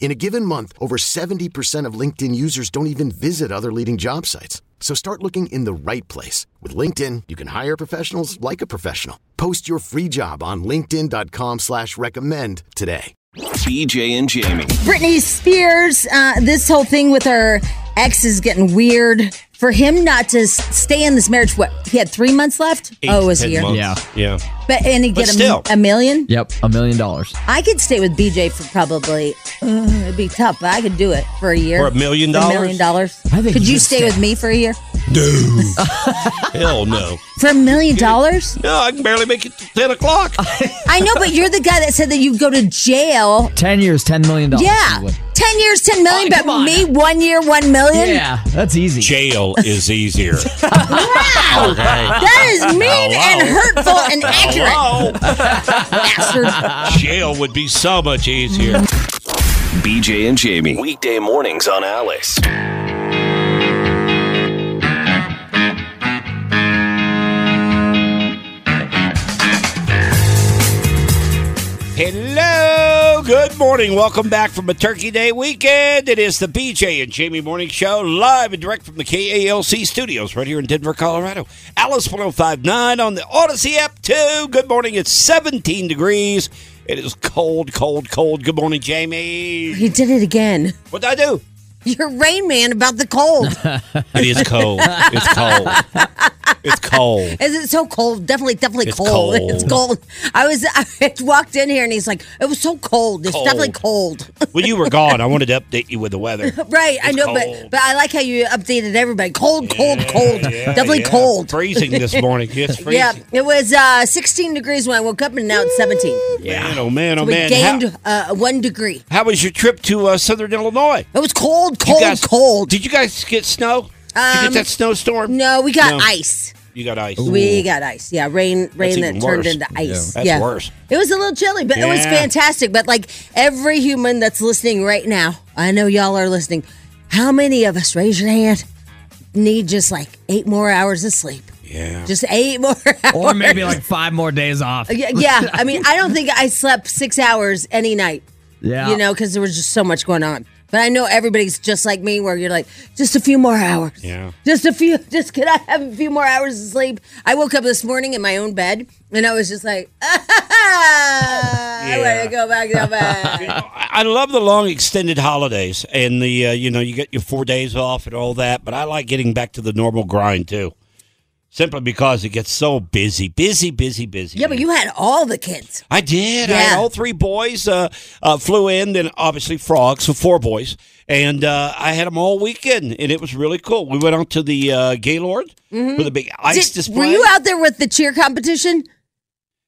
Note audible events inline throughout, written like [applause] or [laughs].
In a given month, over 70% of LinkedIn users don't even visit other leading job sites. So start looking in the right place. With LinkedIn, you can hire professionals like a professional. Post your free job on linkedin.com slash recommend today. BJ and Jamie. Britney Spears, uh, this whole thing with her ex is getting weird. For him not to stay in this marriage, what he had three months left? Eight oh, to was 10 a year. Yeah. Yeah. But and he get still. a, a million. Yep, a million dollars. I could stay with BJ for probably. Uh, it'd be tough, but I could do it for a year. For a million dollars. a million dollars. I think Could you you stay stay. with me for a year No. [laughs] Hell no. for a million dollars? No, I can barely make it to 10 o'clock. [laughs] I know, but you're the guy that said that you'd go to jail. Ten years, ten million dollars. Yeah, ten years, ten million. But on me, one year, one million. Yeah, that's easy. Jail [laughs] is easier. Wow, that is mean and hurtful and accurate, Hello? bastard. Jail would be so much easier. BJ and Jamie. Weekday mornings on Alice. Hello, good morning. Welcome back from a Turkey Day weekend. It is the BJ and Jamie Morning Show, live and direct from the KALC studios right here in Denver, Colorado. Alice 1059 on the Odyssey app, too. Good morning. It's 17 degrees. It is cold, cold, cold. Good morning, Jamie. You did it again. What did I do? [laughs] You're Rain Man about the cold. [laughs] It is cold. It's cold. It's cold. Is it so cold? Definitely, definitely It's cold. [laughs] cold. It's cold. I was I walked in here and he's like, "It was so cold. It's Cold. definitely cold." When you were gone, I wanted to update you with the weather. right, I It's know, cold. but but I like how you updated everybody. Cold, cold, Yeah, cold. yeah, definitely yeah. cold. Freezing this morning. It's freezing. Yeah, it was uh, 16 degrees when I woke up, and now it's 17. Man, oh man, oh we man. gained How, uh, one degree. how was your trip to uh, Southern Illinois? It was cold, You cold, guys- cold. Did you guys get snow? Did you Um, get that snowstorm? no, we got No. ice. You got ice. We got ice. Yeah, rain, rain that turned worse. into ice. That's yeah. worse. It was a little chilly, but it was fantastic. But like every human that's listening right now, I know y'all are listening. How many of us, raise your hand, need just like eight more hours of sleep? Yeah. Just eight [laughs] more hours. Or maybe like five more days off. Yeah, yeah. [laughs] I mean, I don't think I slept six hours any night. Yeah. You know, because there was just so much going on. But I know everybody's just like me, where you're like, just a few more hours. Yeah. Just a few. [laughs] Just can I have a few more hours of sleep? I woke up this morning in my own bed, and I was just like, [laughs] I Yeah. want to go back to bed. [laughs] I I love the long extended holidays and the uh, you know you get your four days off and all that, but I like getting back to the normal grind too. Simply because it gets so busy, busy, busy, busy. yeah, but you had all the kids. I did. I had all three boys uh, uh, flew in, then obviously frogs, so four boys, and uh, I had them all weekend, and it was really cool. We went out to the uh, Gaylord with a big ice Mm-hmm. Did- display. were you out there with the cheer competition?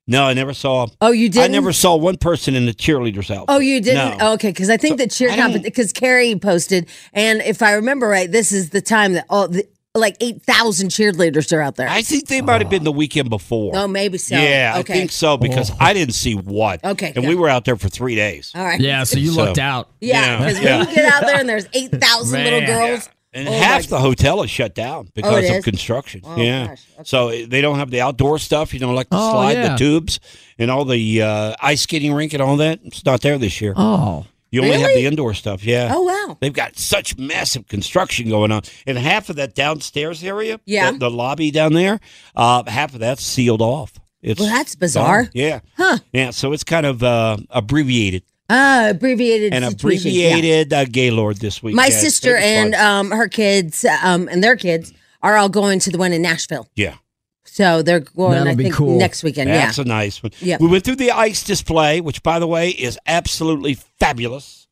No, I never saw. Oh, you did. I never saw one person in the cheerleaders outfit. Oh, you didn't? No. Oh, okay, because I think the cheer I don't- competition, because Carrie posted, and if I remember right, this is the time that all the like eight thousand cheerleaders are out there. I think they might have been the weekend before. oh, maybe so. Yeah, okay. I think so because I didn't see one. Okay, and good. we were out there for three days. All right. Yeah, so you So- looked out. Yeah, Yeah, because yeah. when you get out there and there's [laughs] eight thousand little Man. girls. And Oh, half my- the hotel is shut down because it of is? construction. Oh, yeah. gosh. Okay. So eh, they don't have the outdoor stuff, you know, like the Oh, slide, yeah. the tubes, and all the uh, ice skating rink and all that. It's not there this year. Oh. You only have the indoor stuff. Yeah. Oh wow. They've got such massive construction going on, and half of that downstairs area, Yeah. the, the lobby down there, uh, half of that's sealed off. It's Well, that's bizarre. gone. Yeah, Huh. yeah. So it's kind of uh, abbreviated, Uh, abbreviated. an situation. Yeah. abbreviated uh, Gaylord this week. My Yeah, sister it was fun. and um her kids um and their kids are all going to the one in Nashville. yeah, So they're going, That'll I be think, cool. next weekend. Yeah. That's a nice one. Yep. We went through the ice display, which, by the way, is absolutely fabulous.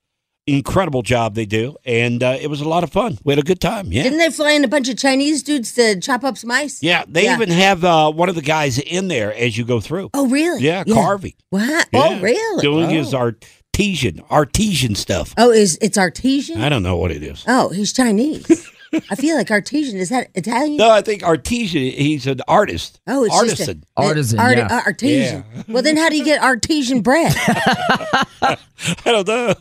Incredible job they do, and uh, it was a lot of fun. We had a good time. Yeah, Didn't they fly in a bunch of Chinese dudes to chop up some ice? yeah. They Yeah. even have uh, one of the guys in there as you go through. Oh, really? Yeah, carving. What? Yeah. Oh, really? Doing oh. his artesian artesian stuff. Oh, is it's artesian? I don't know what it is. Oh, he's Chinese. [laughs] I feel like artesian. Is that Italian? No, I think artesian. He's an artist. Oh, it's artisan. just a, Artisan, art- yeah. uh, artesian. Well, then how do you get artesian bread? [laughs] I don't know.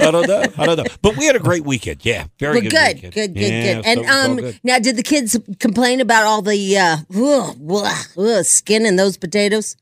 I don't know. I don't know. But we had a great weekend. Yeah, very well, good. good, weekend. good, good, Yeah, good. And it was all um, good. now did the kids complain about all the uh, ugh, ugh, ugh, skin in those potatoes?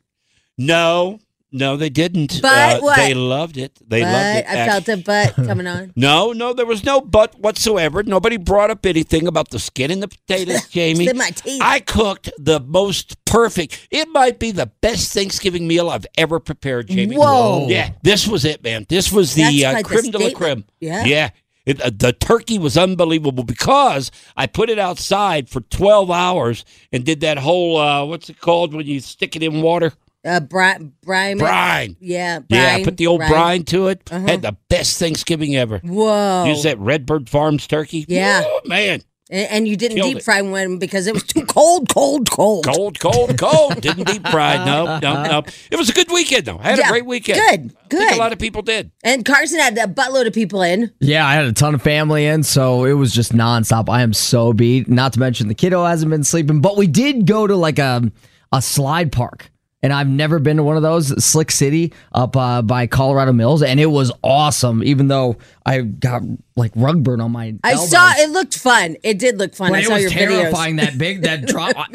no, no, they didn't. But Uh, what? They loved it. They but loved it. I felt the butt [laughs] coming on. No, no, there was no butt whatsoever. Nobody brought up anything about the skin and the potatoes, [laughs] Jamie. in my teeth. I cooked the most perfect. It might be the best Thanksgiving meal I've ever prepared, Jamie. Whoa. Yeah, this was it, man. This was the uh, creme de la creme. Yeah. Yeah. It, uh, the turkey was unbelievable because I put it outside for 12 hours and did that whole, uh, what's it called when you stick it in water? Uh, brine, brine, Brine. Yeah, Yeah, I put the old brine. brine to it. Uh-huh. Had the best Thanksgiving ever. Whoa. Use that Redbird Farms turkey. Yeah. Oh, man. And, and you didn't Killed deep it. fry one because it was too cold, cold, cold. Cold, cold, cold. Didn't deep fry. No, no, no. It was a good weekend, though. I had Yeah, a great weekend. good, I think good. a lot of people did. And Carson had a buttload of people in. Yeah, I had a ton of family in, so it was just nonstop. I am so beat. Not to mention the kiddo hasn't been sleeping, but we did go to like a a slide park. And I've never been to one of those, Slick City up uh, by Colorado Mills, and it was awesome. Even though I got like rug burn on my, I elbows. saw it looked fun. It did look fun. But I it saw was your terrifying. videos. That big, that [laughs] drop. I-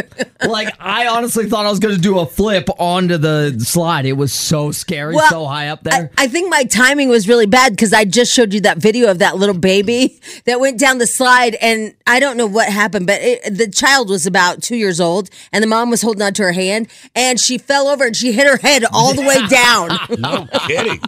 like I honestly thought I was going to do a flip onto the slide. It was so scary, Well, so high up I, there. I think my timing was really bad because I just showed you that video of that little baby [laughs] that went down the slide, and I don't know what happened, but it, the child was about two years old, and the mom was holding onto her hand, and she fell over and she hit her head all the way down. [laughs] No kidding.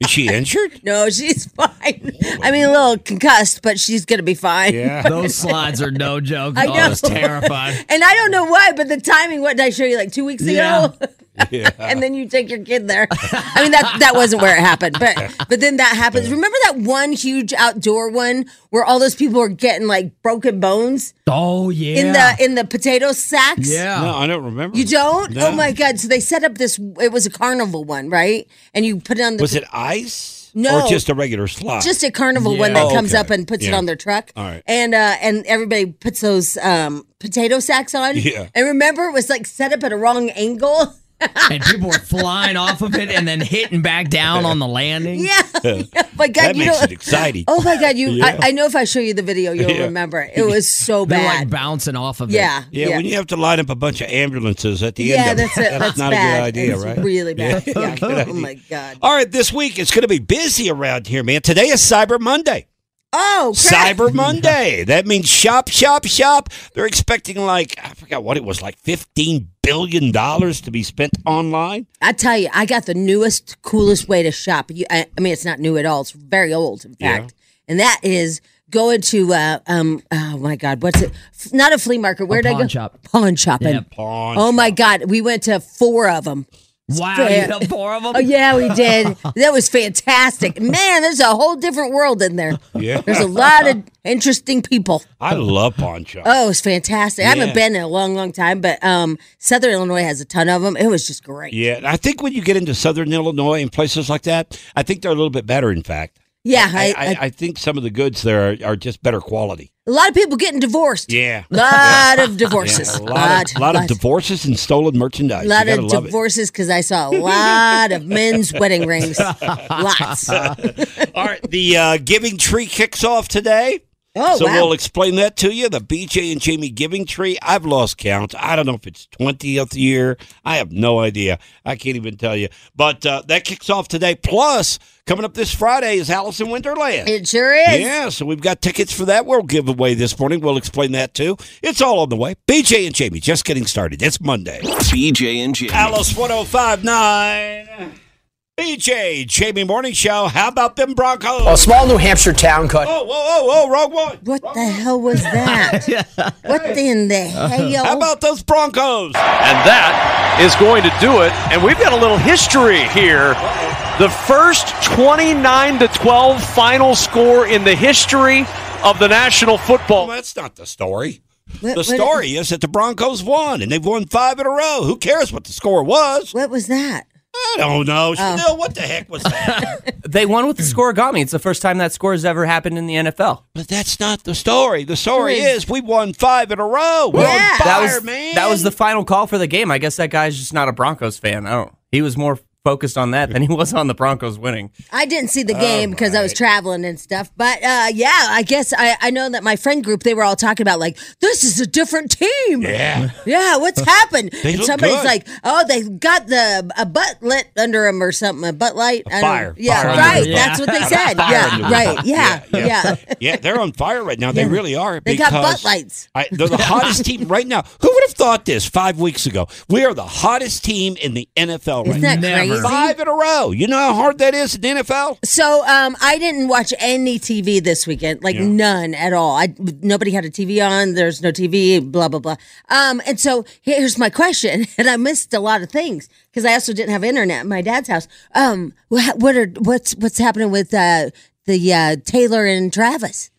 Is she injured? [laughs] no, she's fine. I mean, a little concussed, but she's gonna be fine. Yeah. [laughs] Those slides are no joke. I Oh, I was terrified. And I don't know why, but the timing. What did I show you like two weeks ago? [laughs] Yeah. [laughs] Yeah. and then you take your kid there. I mean that that wasn't where it happened, but but then that happens. Remember that one huge outdoor one where all those people were getting like broken bones Oh yeah. in the in the potato sacks? yeah. No, I don't remember. You don't? No. Oh my god! So they set up this. It was a carnival one, right? And you put it on the Was it ice? No. Or just a regular slide? just a carnival one that Oh, comes okay. up and puts it on their truck. All right. And uh and everybody puts those um potato sacks on. Yeah. And remember it was like set up at a wrong angle. [laughs] and people were flying off of it and then hitting back down on the landing. Yeah. [laughs] [laughs] oh my god, that you makes know it exciting. Oh my god, you Yeah. I, I know if I show you the video you'll Yeah. remember. It was so [laughs] They're like bad. bouncing off of it. yeah. yeah, when you have to line up a bunch of ambulances at the Yeah, end of that's it, it. That's, not bad. a good idea, it's right? Really bad. Yeah, Yeah. good Oh my god. All right, this week it's going to be busy around here, man. Today is Cyber Monday. Oh, crap. Cyber Monday. That means shop, shop, shop. They're expecting like I forgot what it was, like fifteen billion dollars to be spent online. I tell you, I got the newest, coolest way to shop. You, I, I mean, it's not new at all. It's very old, in Yeah. fact. And that is going to, uh, um, oh my God, what's it? F- Not a flea market. Where did I go? pawn shop. Pawn shopping. Yeah, Pawn oh my. God, we went to four of them. Wow, fair. you had four of them? Oh yeah, we did. that was fantastic. [laughs] Man, there's a whole different world in there. Yeah. There's a lot of interesting people. I love pawn shop. Oh, it was fantastic. I haven't been in a long, long time, but um, Southern Illinois has a ton of them. It was just great. Yeah, I think when you get into Southern Illinois and places like that, I think they're a little bit better. In fact, Yeah, I, I, I, I, think some of the goods there are, are just better quality. a lot of people getting divorced. Yeah, A [laughs] lot of Yeah, divorces. a lot, of, lot of divorces and stolen merchandise. A lot of gotta love it. divorces because I saw a lot of men's wedding rings. [laughs] Lots. All right, the uh, Giving Tree kicks off today. Oh, so wow. we'll explain that to you. The BJ and Jamie Giving Tree. I've lost count. I don't know if it's 20th year. I have no idea. I can't even tell you. But uh, that kicks off today. Plus, coming up this Friday is Alice in Wonderland. It sure is. Yeah, so we've got tickets for that. We'll give away this morning. We'll explain that too. It's all on the way. BJ and Jamie just getting started. It's Monday. BJ and Jamie. Alice 1059. BJ, Jamie Morning Show. How about them Broncos? A small New Hampshire town cut. Oh, whoa, whoa, whoa, wrong one. What the hell was that? [laughs] What in the hell? How about those Broncos? And that is going to do it. And we've got a little history here. The first 29 to 12 final score in the history of the National Football. Well, Football. that's not the story. What- The story is that the Broncos won, and they've won five in a row. Who cares what the score was? What was that? I don't know. Oh. Still, oh, what the heck was that? [laughs] They won with the scorigami. It's the first time that score has ever happened in the NFL. but that's not the story. The story is we won five in a row. We're Yeah. on that was man. that was the final call for the game. I guess that guy's just not a Broncos fan. I don't. He was more focused on that than he was on the Broncos winning. I didn't see the game because I was traveling and stuff. But uh, yeah, I guess I, I know that my friend group they were all talking about like this is a different team. Yeah. Yeah, what's [laughs] happened? They and look somebody's good. like, oh, they got the a butt lit under them or something, a butt light. I don't- fire. Yeah, Fire right. under That's what they said. [laughs] Yeah, right. butt. Yeah, yeah. yeah. [laughs] Yeah, they're on fire right now. They Yeah. really are. They got butt lights. I, they're the hottest team right now. Who would have thought this five weeks ago? We are the hottest team in the NFL right Isn't now. that Never. Crazy? Five in a row. You know how hard that is in the NFL? So um, I didn't watch any TV this weekend, like Yeah. none at all. I nobody had a TV on. There's no TV. Blah blah blah. Um, and so here's my question, [laughs] and I missed a lot of things because I also didn't have internet at my dad's house. Um, wha- what are what's what's happening with uh, the uh, Taylor and Travis?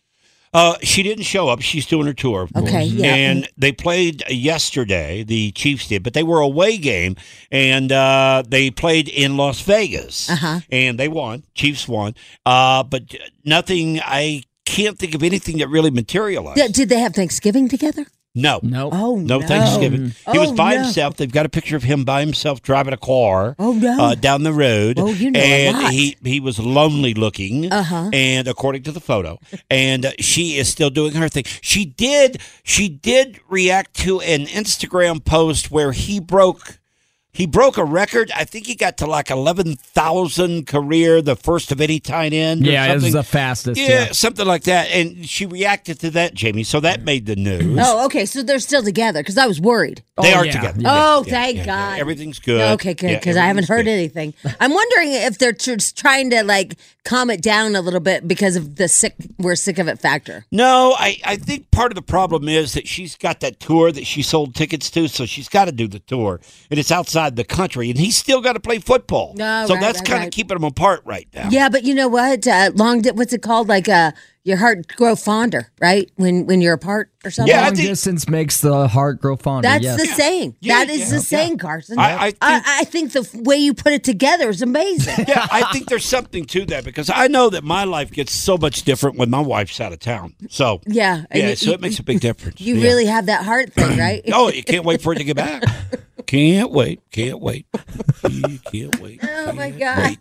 Uh, she didn't show up. She's doing her tour. Okay, yeah. And they played yesterday. The Chiefs did, but they were away game, and uh, they played in Las Vegas, Uh-huh. and they won. Chiefs won, uh, but nothing. I can't think of anything that really materialized. Yeah, did they have Thanksgiving together? No, Nope. Oh No no, Thanksgiving. He was Oh, by no. himself. They've got a picture of him by himself driving a car. Oh, no. Uh, down the road. Oh, you know a And lot. he he was lonely looking. Uh-huh. And according to the photo, and uh, she is still doing her thing. She did she did react to an Instagram post where he broke. He broke a record. I think he got to like eleven thousand career, the first of any tight end. Yeah, it was the fastest. yeah, Yeah. something like that. And she reacted to that, Jamie. So that made the news. Oh, okay. So they're still together because I was worried. They Oh, are yeah. together. Oh, Yeah, thank yeah, yeah. God. Everything's good. Okay, good. Yeah, Because I haven't heard good. anything. I'm wondering if they're just trying to like calm it down a little bit because of the sick, we're sick of it factor. No, I, I think part of the problem is that she's got that tour that she sold tickets to, so she's got to do the tour, and it's outside the country, and he's still got to play football. No, so right, that's right, kind of right. keeping them apart right now. Yeah, but you know what? Uh, long, what's it called? Like uh, your heart grow fonder, right? When when you're apart or something. Yeah, Long think- distance makes the heart grow fonder. That's yes. the saying. Yeah, that is yeah, the yeah. saying, Carson. I- I think- I, I think the way you put it together is amazing. [laughs] Yeah, I think there's something to that because I know that my life gets so much different when my wife's out of town. So Yeah, yeah, you- so it makes a big [laughs] difference. You Yeah. really have that heart thing, right? [clears throat] Oh, you can't wait for it to get back. [laughs] Can't wait. Can't wait. [laughs] Can't wait. Oh, my God.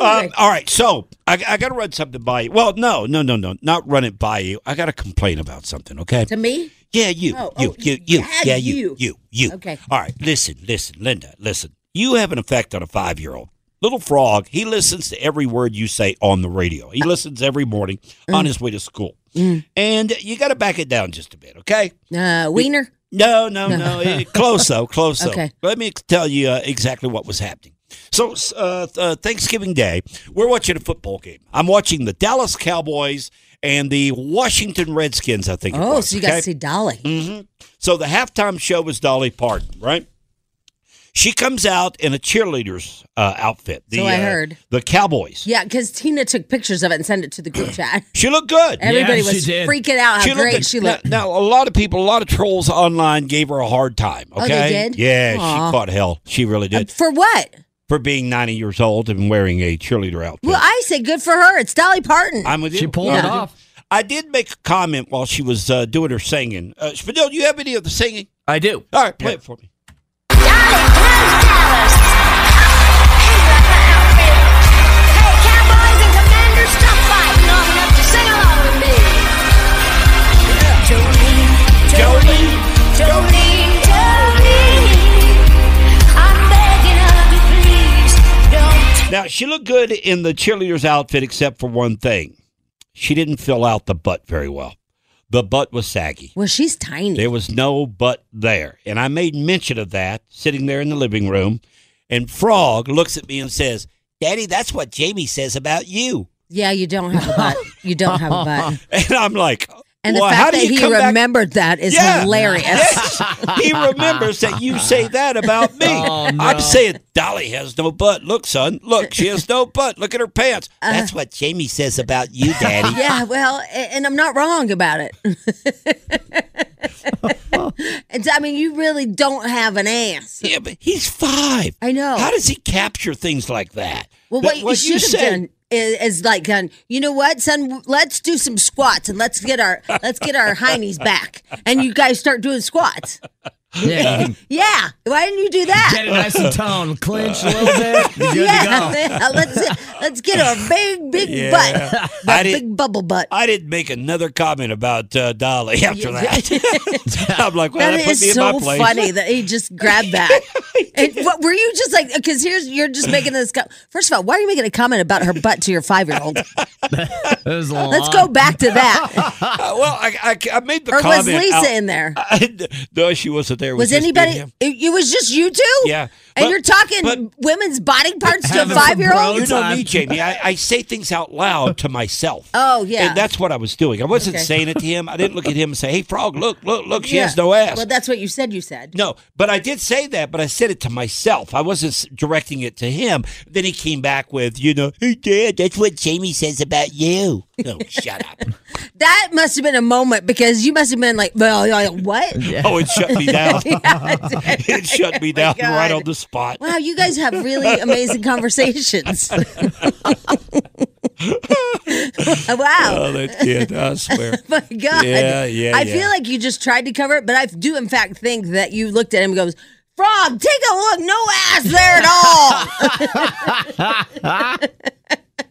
Um, all right, so I, I got to run something by you. Well, no, no, no, no, not run it by you. I got to complain about something. Okay? to me, Yeah, you, Oh, you, oh, you, you, yeah, yeah, you, you. you, you. Okay. All right, listen, listen, Linda, listen. You have an effect on a five-year-old. Little frog, he listens to every word you say on the radio. He listens every morning Mm. on his way to school. And you got to back it down just a bit, okay? uh, Wiener. No, no, no. close though, close though. Okay. Let me tell you uh, exactly what was happening. So, uh, uh, Thanksgiving Day, we're watching a football game. I'm watching the Dallas Cowboys and the Washington Redskins. I think. it Oh, was, so you got to see Dolly. Mm. So the halftime show was Dolly Parton, right? She comes out in a cheerleader's uh, outfit. The, So I uh, heard. the Cowboys. Yeah, because Tina took pictures of it and sent it to the group [clears throat] chat. She looked good. Everybody she was did. freaking out how She great good. she Now- looked. Now, a lot of people, a lot of trolls online gave her a hard time. Okay, Oh, they did? Yeah, Aw. she caught hell. She really did For what? for being 90 years old and wearing a cheerleader outfit. Well, I say good for her. It's Dolly Parton. I'm with you. She pulled I'm it off. I did make a comment while she was uh, doing her singing. Uh, Spadil, do you have any of the singing? I do. All right, play it for me. Now, she looked good in the cheerleader's outfit except for one thing. She didn't fill out the butt very well. The butt was saggy. well, she's tiny. There was no butt there. And I made mention of that sitting there in the living room. And Frog looks at me and says, Daddy, that's what Jamie says about you. Yeah, you don't have a butt. You don't have a butt. [laughs] And I'm like, And the well, how fact do that you he come back- remembered that is Yeah. hilarious. Yes. he remembers that you say [laughs] that about me. Oh, no. I'm saying Dolly has no butt. Look, son, look, she has no butt. Look at her pants. Uh-huh. That's what Jamie says about you, Daddy. [laughs] Yeah, well, and I'm not wrong about it. it's, [laughs] I mean, you really don't have an ass. Yeah, but he's five. I know. How does he capture things like that? Well, That what, you should have said- done is, is like, done. You know what, son? Let's do some squats and let's get our let's get our [laughs] heinies back. And you guys start doing squats. [laughs] Yeah, Yeah, why didn't you do that? get it nice and toned, clinch a little bit. [laughs] You're good yeah, to go. [laughs] let's let's get a big big Yeah. butt, I a did- big bubble butt. I didn't make another comment about uh, Dolly after that. I'm like, well, That that put is me in so my place. funny that he just grabbed that. and what were you just like? Because here's you're just making this. Co- First of all, why are you making a comment about her butt to your five year old? It was a Let's lot. go back to that. Uh, well, I, I, I made the Or was. Lisa out- in there? no, she wasn't there. Was and anybody? It, it was just you two. Yeah, And but- you're talking but- women's body parts to a five year old. You know me, Jamie. I, I say things out loud to myself. Oh yeah. And that's what I was doing. I wasn't Okay. saying it to him. I didn't look at him and say, "Hey, frog, look, look, look, she has no ass." Well, that's what you said. You said. no, but I did say that, but I said it to myself. I wasn't directing it to him. Then he came back with, you know, hey, Dad, that's what Jamie says about you. No, [laughs] shut up. That must have been a moment because you must have been like, well, yeah, what? Oh, it shut me [laughs] down. Yeah, it [laughs] it shut me down God. right on the spot. Wow, you guys have really amazing [laughs] conversations. [laughs] wow. Oh, that kid, I swear. [laughs] my God. Yeah, yeah, I yeah. feel like you just tried to cover it, but I do, in fact, think that you looked at him and goes, Frog, take a look. No ass there at all.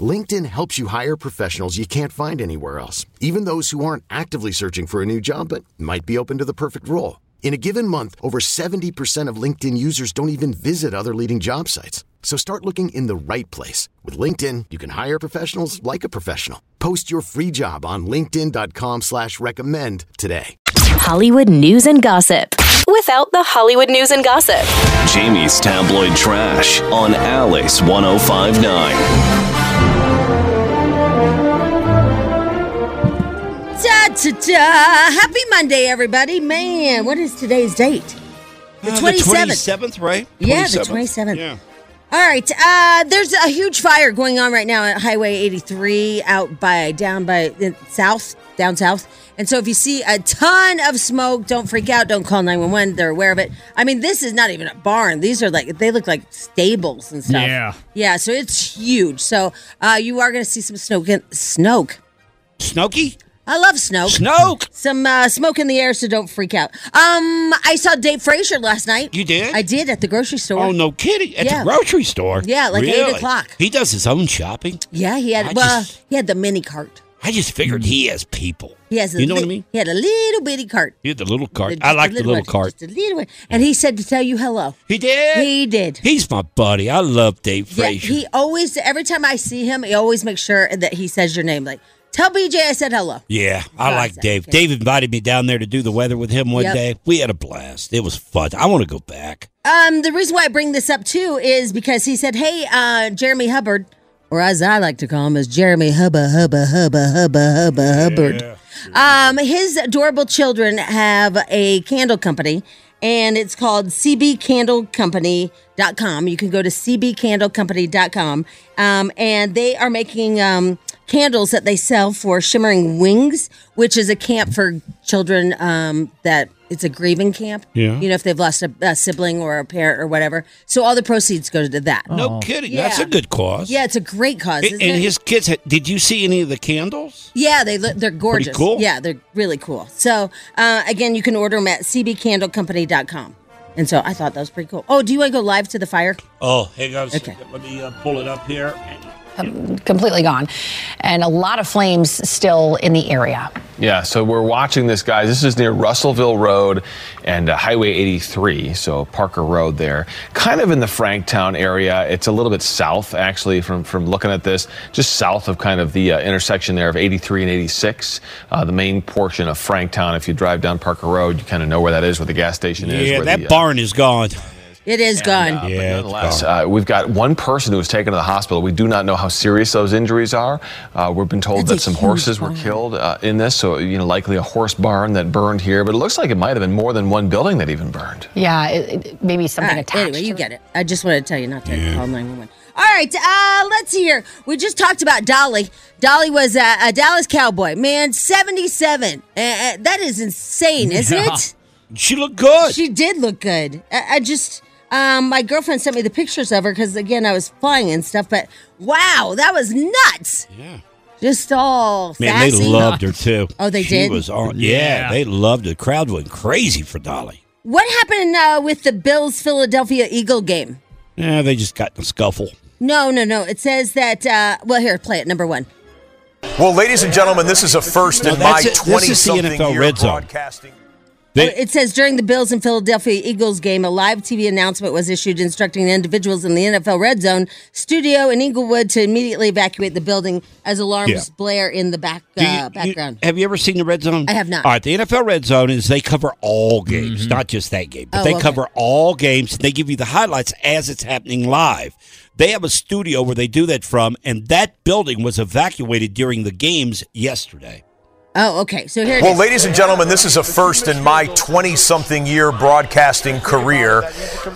LinkedIn helps you hire professionals you can't find anywhere else, even those who aren't actively searching for a new job but might be open to the perfect role. In a given month, over 70% of LinkedIn users don't even visit other leading job sites. So start looking in the right place. With LinkedIn, you can hire professionals like a professional. Post your free job on linkedin.com slash recommend today. Hollywood news and gossip without the Hollywood news and gossip. Jamie's tabloid trash on Alice 1059. Happy Monday, everybody. Man, what is today's date? The Uh, 27th. 27th, right? Yeah, the 27th. Yeah. All right. Uh, there's a huge fire going on right now at Highway 83 out by down by uh, south, down south. And so if you see a ton of smoke, don't freak out. Don't call 911. They're aware of it. I mean, this is not even a barn. These are like, they look like stables and stuff. Yeah. Yeah. So it's huge. So uh, you are going to see some smoke. In, smoke. Snokey? I love smoke. Snoke? Some uh, smoke in the air, so don't freak out. Um, I saw Dave Fraser last night. You did? I did at the grocery store. Oh, no kidding. At Yeah. the grocery store? Yeah, like eight Really? o'clock. He does his own shopping? Yeah, he had. I well, just- he had the mini cart. I just figured he has people. He has. A You know what I li- mean? He had a little bitty cart. He had the little cart. I like the little one, cart. Just a little one. And he said to tell you hello. He did? He did. He's my buddy. I love Dave Yeah, Fraser. he always. Every time I see him, he always makes sure that he says your name. Like Tell BJ I said hello. Yeah, I Oh, like Dave. Dave invited me down there to do the weather with him one Yep. day. We had a blast. It was fun. I want to go back. Um, the reason why I bring this up too is because he said, "Hey, uh, Jeremy Hubbard, or as I like to call him, is Jeremy Hubba Hubba Hubba Hubba Hubba Hubbard." Um, his adorable children have a candle company, and it's called CBCandleCompany.com. You can go to CBCandleCompany.com, um, and they are making um, candles that they sell for Shimmering Wings, which is a camp for children um, that it's a grieving camp. Yeah. You know, if they've lost a, a sibling or a parent or whatever. So all the proceeds go to that. No kidding. That's a good cause. Yeah, it's a great cause. And, and it? his kids, had- did you see any of the candles? Yeah, they look they're gorgeous. cool. Yeah, they're really cool. So uh, again, you can order them at cbcandlecompany.com. And so I thought that was pretty cool. Oh, do you want to go live to the fire? Oh, hang on a Okay. Let me uh, pull it up here. Completely gone, and a lot of flames still in the area. Yeah, so we're watching this, guys. This is near Russellville Road and uh, Highway 83, so Parker Road there. Kind of in the Franktown area. It's a little bit south, actually, from, from looking at this, just south of kind of the uh, intersection there of 83 and 86. Uh, the main portion of Franktown, if you drive down Parker Road, you kind of know where that is, where the gas station is. Yeah, where that the, uh, barn is gone. It is gone. uh, but nonetheless, uh, we've got one person who was taken to the hospital. We do not know how serious those injuries are. Uh, we've been told That's that some huge horses were killed uh, in this, so you know likely a horse barn that burned here. But it looks like it might have been more than one building that even burned. Yeah, it, it- maybe something All right, attached. Anyway, you get it. I just wanted to tell you not to call 911. All right, uh, let's see here. We just talked about Dolly. Dolly was a, a Dallas Cowboy. Man, 77. Uh, uh, that is insane, isn't Yeah. it? She looked good. She did look good. I, I just, um, my girlfriend sent me the pictures of her because, again, I was flying and stuff, but wow, that was nuts. Yeah. Just all Man, sassy. they loved her too. Oh, they she did? was on. Yeah. Yeah. they loved it. The crowd went crazy for Dolly. What happened uh, with the Bills Philadelphia Eagle game? Yeah, they just got in a scuffle. No, no, no. It says that, uh, well, here, play it. Number one. Well, ladies and gentlemen, this is a first No, in my that's it. This 20 is the something NFL year Red Zone. broadcasting. They- it says during the Bills and Philadelphia Eagles game, a live TV announcement was issued instructing individuals in the NFL Red Zone studio in Inglewood to immediately evacuate the building as alarms Yeah. blare in the back you- uh, you- background. have you ever seen the Red Zone? I have not. All right, the NFL Red Zone is they cover all games, not just that game, but Oh, they okay. cover all games. They give you the highlights as it's happening live. They have a studio where they do that from, and that building was evacuated during the games yesterday. Oh, okay. So here. Well, ladies and gentlemen, this is a first in my 20 something year broadcasting career.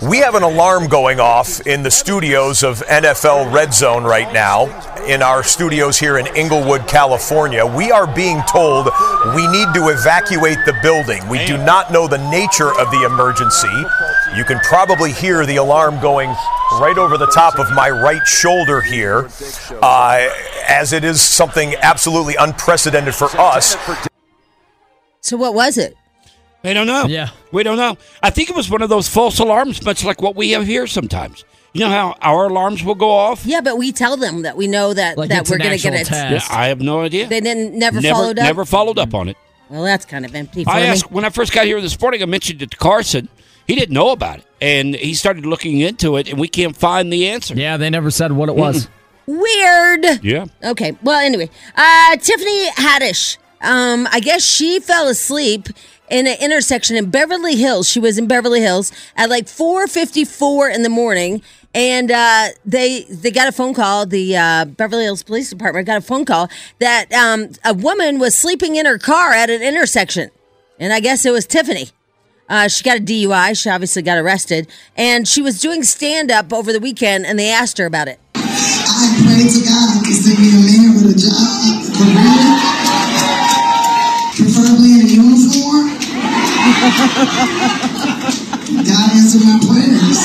We have an alarm going off in the studios of NFL Red Zone right now, in our studios here in Inglewood, California. We are being told we need to evacuate the building. We do not know the nature of the emergency. You can probably hear the alarm going right over the top of my right shoulder here, uh, as it is something absolutely unprecedented for us. So what was it? They don't know. Yeah. We don't know. I think it was one of those false alarms, much like what we have here sometimes. You know how our alarms will go off? Yeah, but we tell them that we know that Like that we're going to get actual it. test. Yeah, I have no idea. They didn't never, never, followed up. never followed up on it. Well, that's kind of empty. For I me. asked when I first got here this morning. I mentioned it to Carson. He didn't know about it, and he started looking into it, and we can't find the answer. Yeah, they never said what it was. Weird. Yeah. Okay. Well, anyway, uh, Tiffany Haddish. Um, I guess she fell asleep in an intersection in Beverly Hills. She was in Beverly Hills at like 4:54 in the morning, and uh, they they got a phone call. The uh, Beverly Hills Police Department got a phone call that um, a woman was sleeping in her car at an intersection, and I guess it was Tiffany. Uh, she got a DUI. She obviously got arrested, and she was doing stand up over the weekend, and they asked her about it. I pray to God to send me a man with a job, career, preferably in a uniform. God answer my prayers.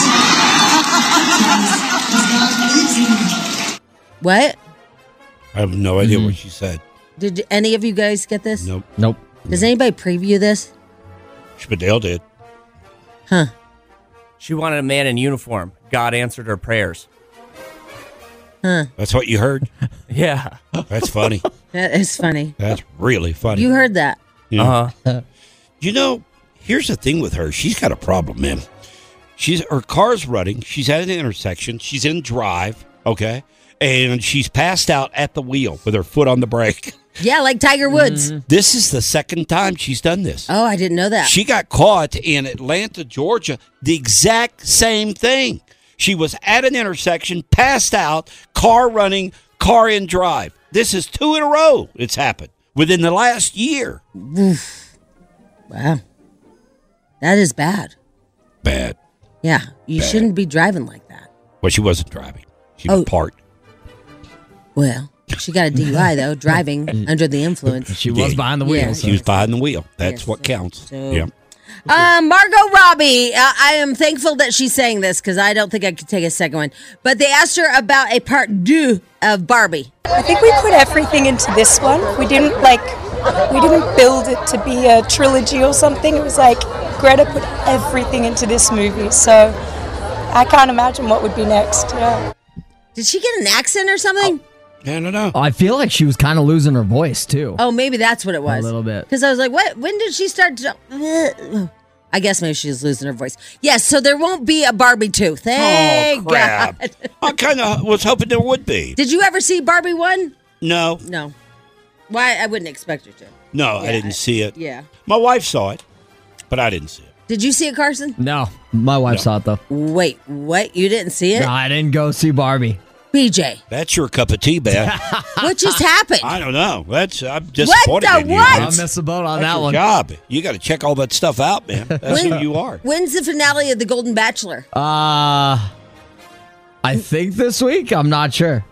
'Cause God needs me. What? I have no idea what mm-hmm. she said. Did any of you guys get this? Nope. Nope. Does anybody preview this? Spadale did. Huh. She wanted a man in uniform. God answered her prayers. Huh. That's what you heard. [laughs] Yeah. That's funny. That is funny. That's really funny. You heard that. Yeah. Uh-huh. You know, here's the thing with her. She's got a problem, man. She's her car's running. She's at an intersection. She's in drive, okay, and she's passed out at the wheel with her foot on the brake. [laughs] Yeah, like Tiger Woods. This is the second time she's done this. Oh, I didn't know that. She got caught in Atlanta, Georgia, the exact same thing. She was at an intersection, passed out, car running, car in drive. This is two in a row it's happened within the last year. Wow. That is bad. Bad. Yeah, you Bad. shouldn't be driving like that. Well, she wasn't driving. She was Oh. parked. Well, she got a DUI though, driving [laughs] under the influence. She was behind the wheel. Yeah. She was behind the wheel. That's Yes, what counts. so- yeah. Uh, Margot Robbie, uh, I am thankful that she's saying this because I don't think I could take a second one. But they asked her about a part deux of Barbie. I think we put everything into this one. We didn't like, we didn't build it to be a trilogy or something. It was like Greta put everything into this movie. So I can't imagine what would be next. Yeah. Did she get an accent or something? I don't know. I feel like she was kind of losing her voice too. Oh, maybe that's what it was. A little bit. Because I was like, what? When did she start to. [sniffs] I guess maybe she's losing her voice. Yes, so there won't be a Barbie 2. Thank oh, crap. God. I kind of was hoping there would be. Did you ever see Barbie 1? No, No. Why? I wouldn't expect her to. no, I didn't see it. Yeah. My wife saw it, but I didn't see it. Did you see it, Carson? No, my wife saw it though. Wait, what? You didn't see it? No, I didn't go see Barbie. BJ, That's your cup of tea, Beth. [laughs] what just happened? I don't know. That's I'm disappointed the in you. what? I That's, missed the boat on that's that your one. job. You got to check all that stuff out, man. That's who you are. When's the finale of The Golden Bachelor? Uh, I think this week. I'm not sure.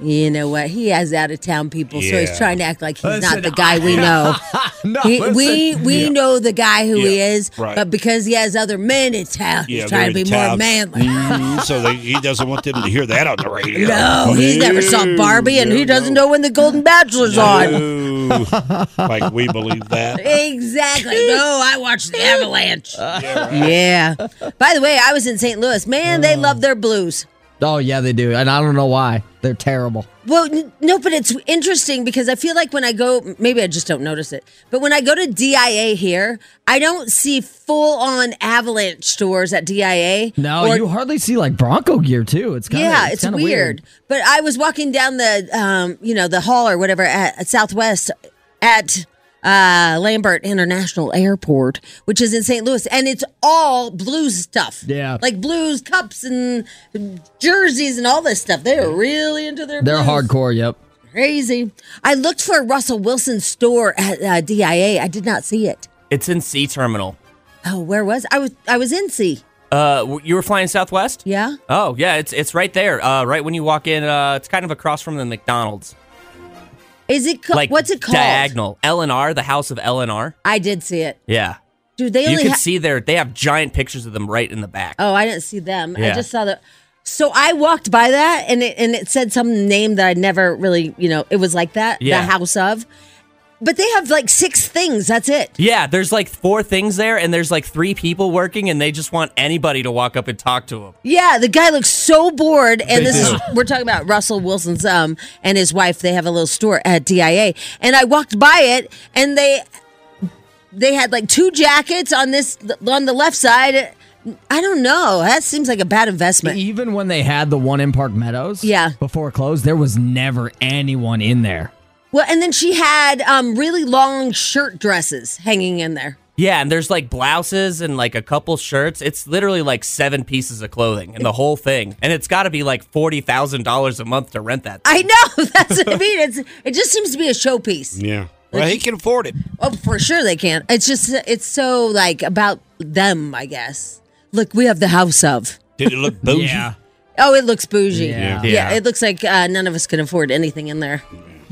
You know what? He has out of town people, so he's trying to act like he's not the guy we know. [laughs] no, He, we we Yeah. know the guy who he is, right. but because he has other men in town, he's trying to be in more town. manly. Mhm, so they, he doesn't want them to hear that on the radio. No, he's never saw Barbie, and he doesn't know when the Golden Bachelor's on. [laughs] Like we believe that. Exactly. No, I watched the Avalanche. [laughs] Yeah, right. Yeah. By the way, I was in St. Louis. Man, they love their blues. Oh yeah, they do, and I don't know why. They're terrible. Well, n- no, but it's interesting because I feel like when I go, maybe I just don't notice it, but when I go to DIA here, I don't see full on avalanche stores at DIA. No, Or- you hardly see like Bronco gear too. It's kind of yeah, it's, kinda weird. But I was walking down the, um, you know, the hall or whatever at, at Southwest at uh, Lambert International Airport, which is in St. Louis, and it's all blues stuff. Yeah. like blues cups and jerseys and all this stuff. They're really into their. They're blues. hardcore. Yep. Crazy. I looked for a Russell Wilson store at uh, DIA. I did not see it. It's in C Terminal. Oh, where was I? Was I was in C? Uh, you were flying Southwest? Yeah. Oh yeah, it's it's right there. Uh, right when you walk in, uh, it's kind of across from the McDonald's. Is it ca- Like what's it called? Diagonal. L and R, the House of L and R. I did see it. Yeah. Dude, they you only can ha- see there. They have giant pictures of them right in the back. Oh, I didn't see them. I just saw the. So I walked by that, and it and it said some name that I never really, you know, it was like that, Yeah. the house of. But they have like six things. That's it. Yeah, there's like four things there, and there's like three people working, and they just want anybody to walk up and talk to them. Yeah, the guy looks so bored, and They this is [laughs] we're talking about Russell Wilson's um and his wife. They have a little store at DIA, and I walked by it, and they they had like two jackets on this on the left side. I don't know. That seems like a bad investment. Even when they had the one in Park Meadows, Yeah. before it closed, there was never anyone in there. Well, and then she had um really long shirt dresses hanging in there. Yeah, and there's like blouses and like a couple shirts. It's literally like seven pieces of clothing and the whole thing, and it's got to be like forty thousand dollars a month to rent that. I know. [laughs] That's what I [laughs] mean. It's it just seems to be a showpiece. Yeah. Well, he can afford it. Oh, for sure they can. It's just it's so like about them, I guess. Look, we have the house of. Did it look bougie? Yeah. Oh, it looks bougie. Yeah. Yeah, it looks like uh, none of us can afford anything in there.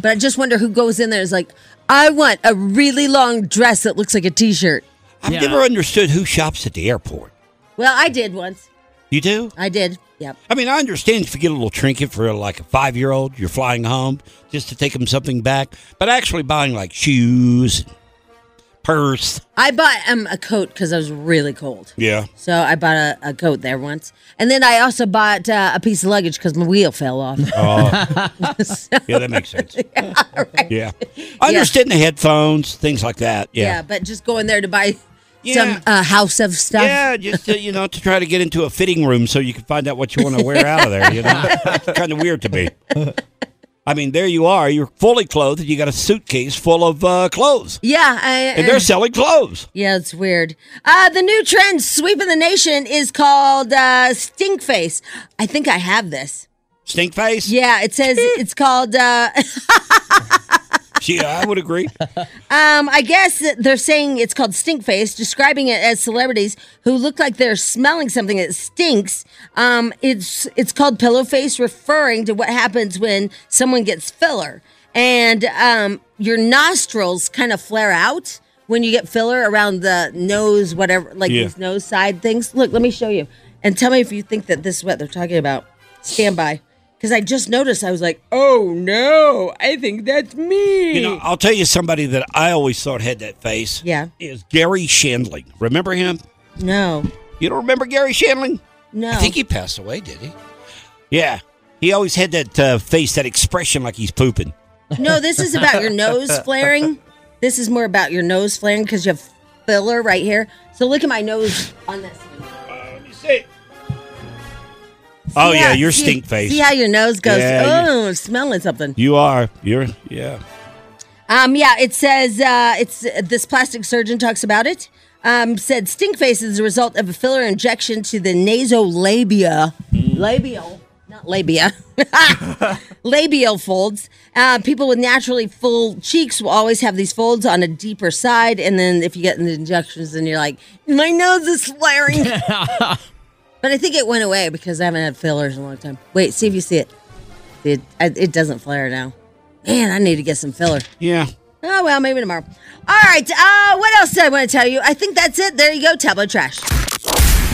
But I just wonder who goes in there and is like, I want a really long dress that looks like a t-shirt. I've Yeah. never understood who shops at the airport. Well, I did once. You do? I did. Yep. I mean, I understand if you get a little trinket for like a five year old, you're flying home just to take them something back, but actually buying like shoes, and purse. I bought um, a coat because I was really cold. Yeah. So I bought a, a coat there once. And then I also bought uh, a piece of luggage because my wheel fell off. Oh, [laughs] yeah, that makes sense. [laughs] Yeah. I understand the headphones, things like that. yeah. Yeah. but just going there to buy Yeah. some uh, house of stuff. Yeah, just to, you know, to try to get into a fitting room so you can find out what you want to wear out of there. You know, [laughs] kind of weird to me. I mean, there you are. You're fully clothed, and you got a suitcase full of uh, clothes, Yeah, I, and they're selling clothes. Yeah, it's weird. Uh, the new trend sweeping the nation is called uh, stink face. I think I have this. Stink face. Yeah, it says it's called. [laughs] Yeah, I would agree. [laughs] um, I guess they're saying it's called stink face, describing it as celebrities who look like they're smelling something that stinks. Um, it's it's called pillow face, referring to what happens when someone gets filler, and um, your nostrils kind of flare out when you get filler around the nose, whatever, like Yeah. these nose side things. Look, let me show you, and tell me if you think that this is what they're talking about. Stand by. Because I just noticed, I was like, "Oh no, I think that's me." You know, I'll tell you somebody that I always thought had that face. Yeah. Is Garry Shandling. Remember him? No. You don't remember Garry Shandling? No. I think he passed away, did he? Yeah. He always had that uh, face, that expression like he's pooping. No, this is about your nose flaring. This is more about your nose flaring because you have filler right here. So look at my nose on this. Let me see. Oh, See yeah, your see- stink face. See how your nose goes? Yeah, oh, smelling something. You are. You're, yeah. Um, yeah, it says uh, it's this plastic surgeon talks about it. Um, said stink face is a result of a filler injection to the nasolabia, labial, not labia, [laughs] labial folds. Uh, people with naturally full cheeks will always have these folds on a deeper side, and then if you get the injections, and you're like, my nose is flaring. [laughs] but I think it went away because I haven't had fillers in a long time. Wait, see if you see it. It it doesn't flare now. Man, I need to get some filler. Yeah. Oh well, maybe tomorrow. All right. Uh, what else did I want to tell you? I think that's it. There you go. Tabloid trash.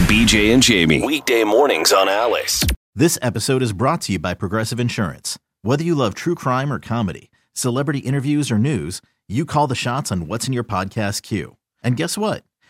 BJ and Jamie. Weekday mornings on Alice. This episode is brought to you by Progressive Insurance. Whether you love true crime or comedy, celebrity interviews or news, you call the shots on what's in your podcast queue. And guess what?